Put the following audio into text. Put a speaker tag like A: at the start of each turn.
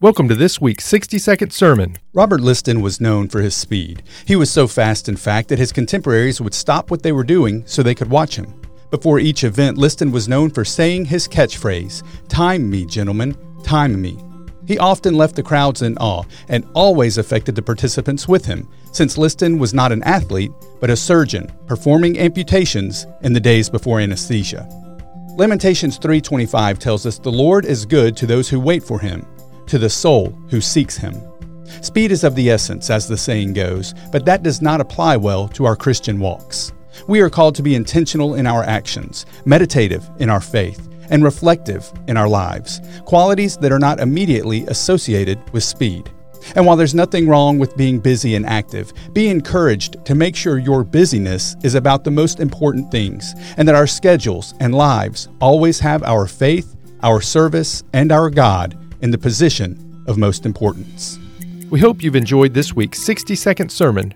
A: Welcome to this week's 60 second sermon.
B: Robert Liston was known for his speed. He was so fast, in fact, that his contemporaries would stop what they were doing so they could watch him. Before each event, Liston was known for saying his catchphrase Time me, gentlemen, time me. He often left the crowds in awe and always affected the participants with him, since Liston was not an athlete, but a surgeon performing amputations in the days before anesthesia. Lamentations 3:25 tells us the Lord is good to those who wait for him to the soul who seeks him. Speed is of the essence, as the saying goes, but that does not apply well to our Christian walks. We are called to be intentional in our actions, meditative in our faith, and reflective in our lives, qualities that are not immediately associated with speed. And while there's nothing wrong with being busy and active, be encouraged to make sure your busyness is about the most important things, and that our schedules and lives always have our faith, our service, and our God in the position of most importance.
A: We hope you've enjoyed this week's 60 second sermon